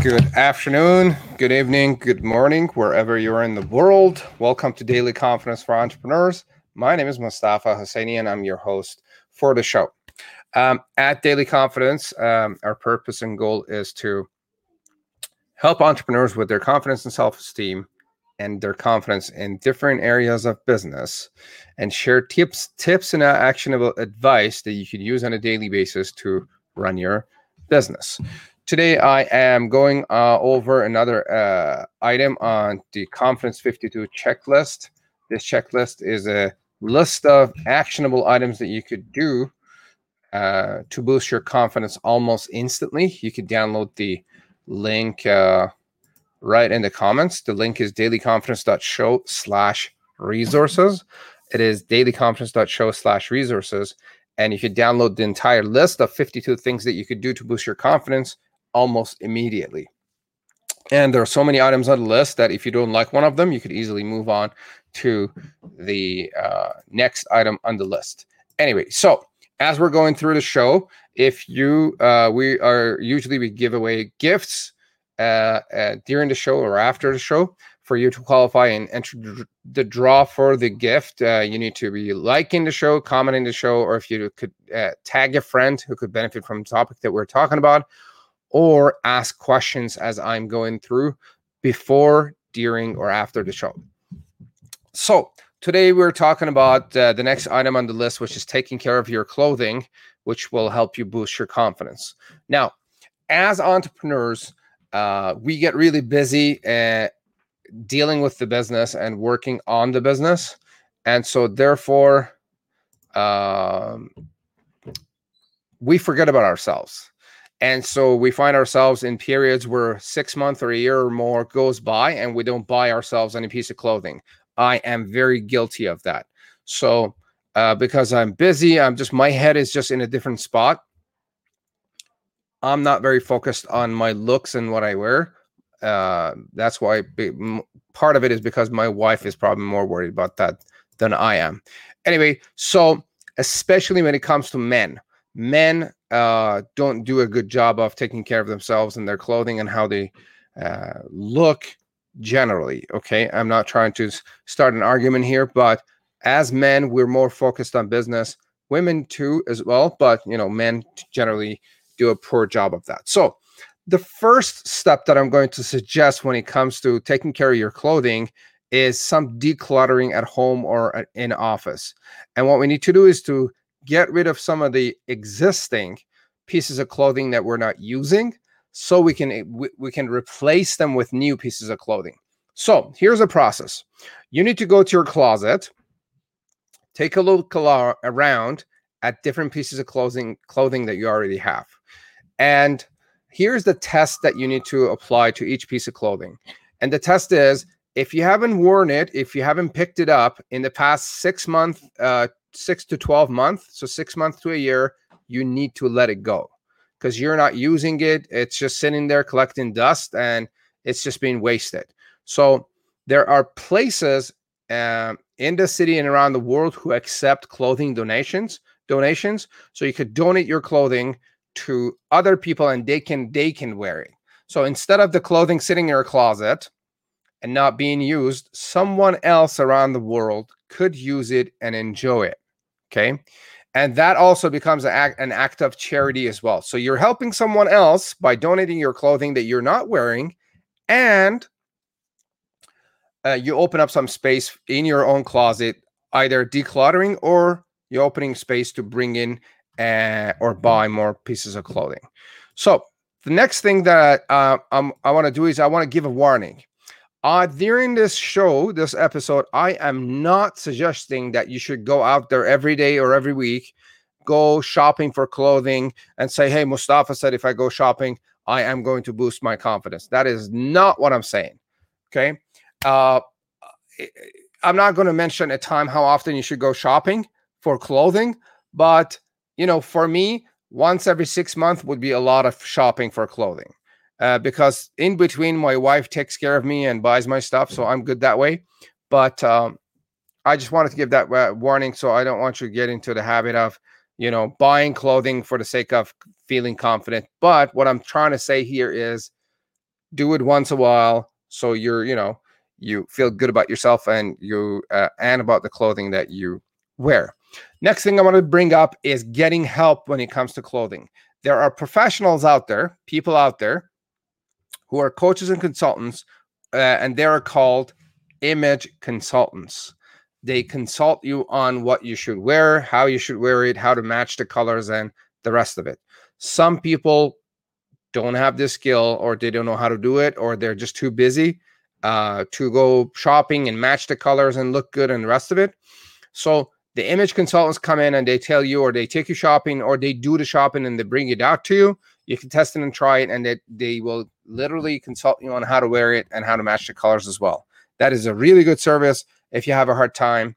Good afternoon, good evening, good morning, wherever you are in the world. Welcome to Daily Confidence for Entrepreneurs. My name is Mustafa Husseini, and I'm your host for the show. Um, at Daily Confidence, um, our purpose and goal is to help entrepreneurs with their confidence and self esteem and their confidence in different areas of business and share tips, tips and actionable advice that you can use on a daily basis to run your business. Today, I am going uh, over another uh, item on the Confidence 52 checklist. This checklist is a list of actionable items that you could do uh, to boost your confidence almost instantly. You could download the link uh, right in the comments. The link is dailyconfidence.show slash resources. It is dailyconfidence.show slash resources. And you could download the entire list of 52 things that you could do to boost your confidence almost immediately. And there are so many items on the list that if you don't like one of them, you could easily move on to the uh, next item on the list. Anyway, so as we're going through the show, if you, uh, we are usually we give away gifts uh, uh, during the show or after the show for you to qualify and enter the draw for the gift. Uh, you need to be liking the show, commenting the show, or if you could uh, tag a friend who could benefit from the topic that we're talking about, or ask questions as I'm going through before, during, or after the show. So, today we're talking about uh, the next item on the list, which is taking care of your clothing, which will help you boost your confidence. Now, as entrepreneurs, uh, we get really busy uh, dealing with the business and working on the business. And so, therefore, um, we forget about ourselves. And so we find ourselves in periods where six months or a year or more goes by and we don't buy ourselves any piece of clothing. I am very guilty of that. So, uh, because I'm busy, I'm just, my head is just in a different spot. I'm not very focused on my looks and what I wear. Uh, that's why part of it is because my wife is probably more worried about that than I am. Anyway, so especially when it comes to men, men uh, don't do a good job of taking care of themselves and their clothing and how they uh, look generally. Okay. I'm not trying to start an argument here, but as men, we're more focused on business. Women too, as well. But, you know, men generally do a poor job of that. So, the first step that I'm going to suggest when it comes to taking care of your clothing is some decluttering at home or in office. And what we need to do is to get rid of some of the existing pieces of clothing that we're not using so we can we, we can replace them with new pieces of clothing. So here's a process. You need to go to your closet take a look around at different pieces of clothing clothing that you already have. And here's the test that you need to apply to each piece of clothing. And the test is if you haven't worn it if you haven't picked it up in the past six months uh, six to 12 months, so six months to a year, you need to let it go because you're not using it. It's just sitting there collecting dust and it's just being wasted. So there are places um, in the city and around the world who accept clothing donations donations so you could donate your clothing to other people and they can they can wear it so instead of the clothing sitting in your closet and not being used someone else around the world could use it and enjoy it. Okay. And that also becomes an act, an act of charity as well. So you're helping someone else by donating your clothing that you're not wearing, and uh, you open up some space in your own closet, either decluttering or you're opening space to bring in uh, or buy more pieces of clothing. So the next thing that uh, i want to do is I want to give a warning. Uh, during this show, this episode, I am not suggesting that you should go out there every day or every week, go shopping for clothing and say, Hey, Mustafa said if I go shopping, I am going to boost my confidence. That is not what I'm saying. Okay. Uh, I'm not going to mention a time how often you should go shopping for clothing, but you know, for me, once every six months would be a lot of shopping for clothing uh, because in between my wife takes care of me and buys my stuff, so I'm good that way. But um, I just wanted to give that uh, warning, so I don't want you to get into the habit of, you know, buying clothing for the sake of feeling confident. But what I'm trying to say here is, do it once a while so you're you know you feel good about yourself and you uh, and about the clothing that you wear next thing i want to bring up is getting help when it comes to clothing there are professionals out there people out there who are coaches and consultants uh, and they are called image consultants they consult you on what you should wear how you should wear it how to match the colors and the rest of it some people don't have this skill or they don't know how to do it or they're just too busy uh, to go shopping and match the colors and look good and the rest of it. So the image consultants come in and they tell you or they take you shopping or they do the shopping and they bring it out to you. You can test it and try it and they, they will literally consult you on how to wear it and how to match the colors as well. That is a really good service if you have a hard time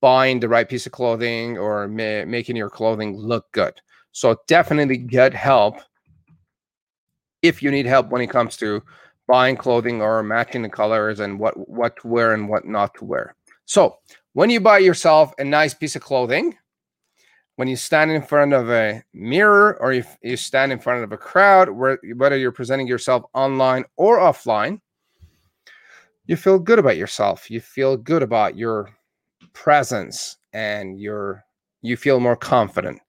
buying the right piece of clothing or ma- making your clothing look good. So definitely get help if you need help when it comes to buying clothing or matching the colors and what what to wear and what not to wear. So when you buy yourself a nice piece of clothing, when you stand in front of a mirror or if you stand in front of a crowd, whether you're presenting yourself online or offline, you feel good about yourself. You feel good about your presence and your you feel more confident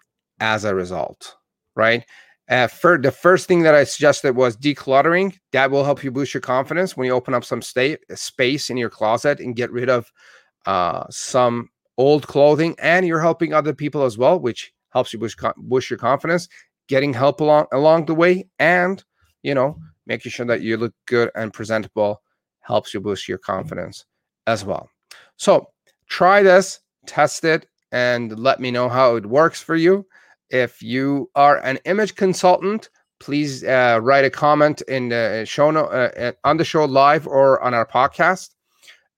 as a result, right? Uh, for the first thing that I suggested was decluttering. That will help you boost your confidence when you open up some state space in your closet and get rid of uh, some old clothing, and you're helping other people as well, which helps you boost, boost your confidence. Getting help along along the way, and you know, making sure that you look good and presentable helps you boost your confidence as well. So try this, test it, and let me know how it works for you. If you are an image consultant, please uh, write a comment in the show no, uh, uh, on the show live or on our podcast,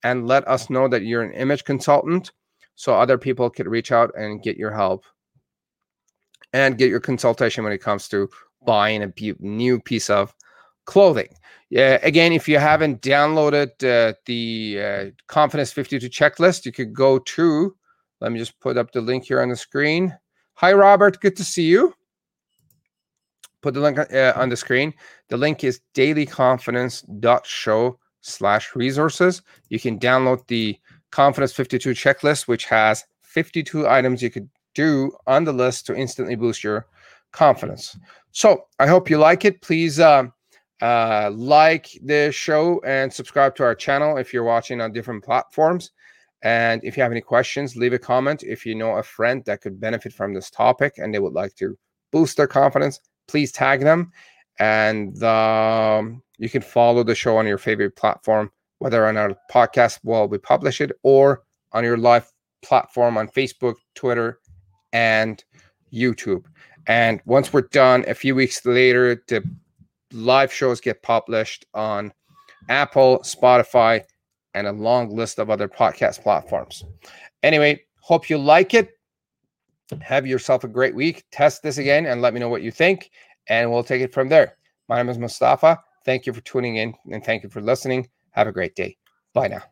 and let us know that you're an image consultant, so other people could reach out and get your help and get your consultation when it comes to buying a new piece of clothing. Yeah, again, if you haven't downloaded uh, the uh, Confidence 52 checklist, you could go to. Let me just put up the link here on the screen Hi, Robert. Good to see you. Put the link uh, on the screen. The link is dailyconfidence.show slash resources. You can download the Confidence 52 checklist, which has 52 items you could do on the list to instantly boost your confidence. So I hope you like it. Please uh, uh, like the show and subscribe to our channel if you're watching on different platforms. And if you have any questions, leave a comment. If you know a friend that could benefit from this topic and they would like to boost their confidence, please tag them. And um, you can follow the show on your favorite platform, whether on our podcast while we publish it or on your live platform on Facebook, Twitter, and YouTube. And once we're done, a few weeks later, the live shows get published on Apple, Spotify, and a long list of other podcast platforms. Anyway, hope you like it. Have yourself a great week. Test this again and let me know what you think, and we'll take it from there. My name is Mustafa. Thank you for tuning in and thank you for listening. Have a great day. Bye now.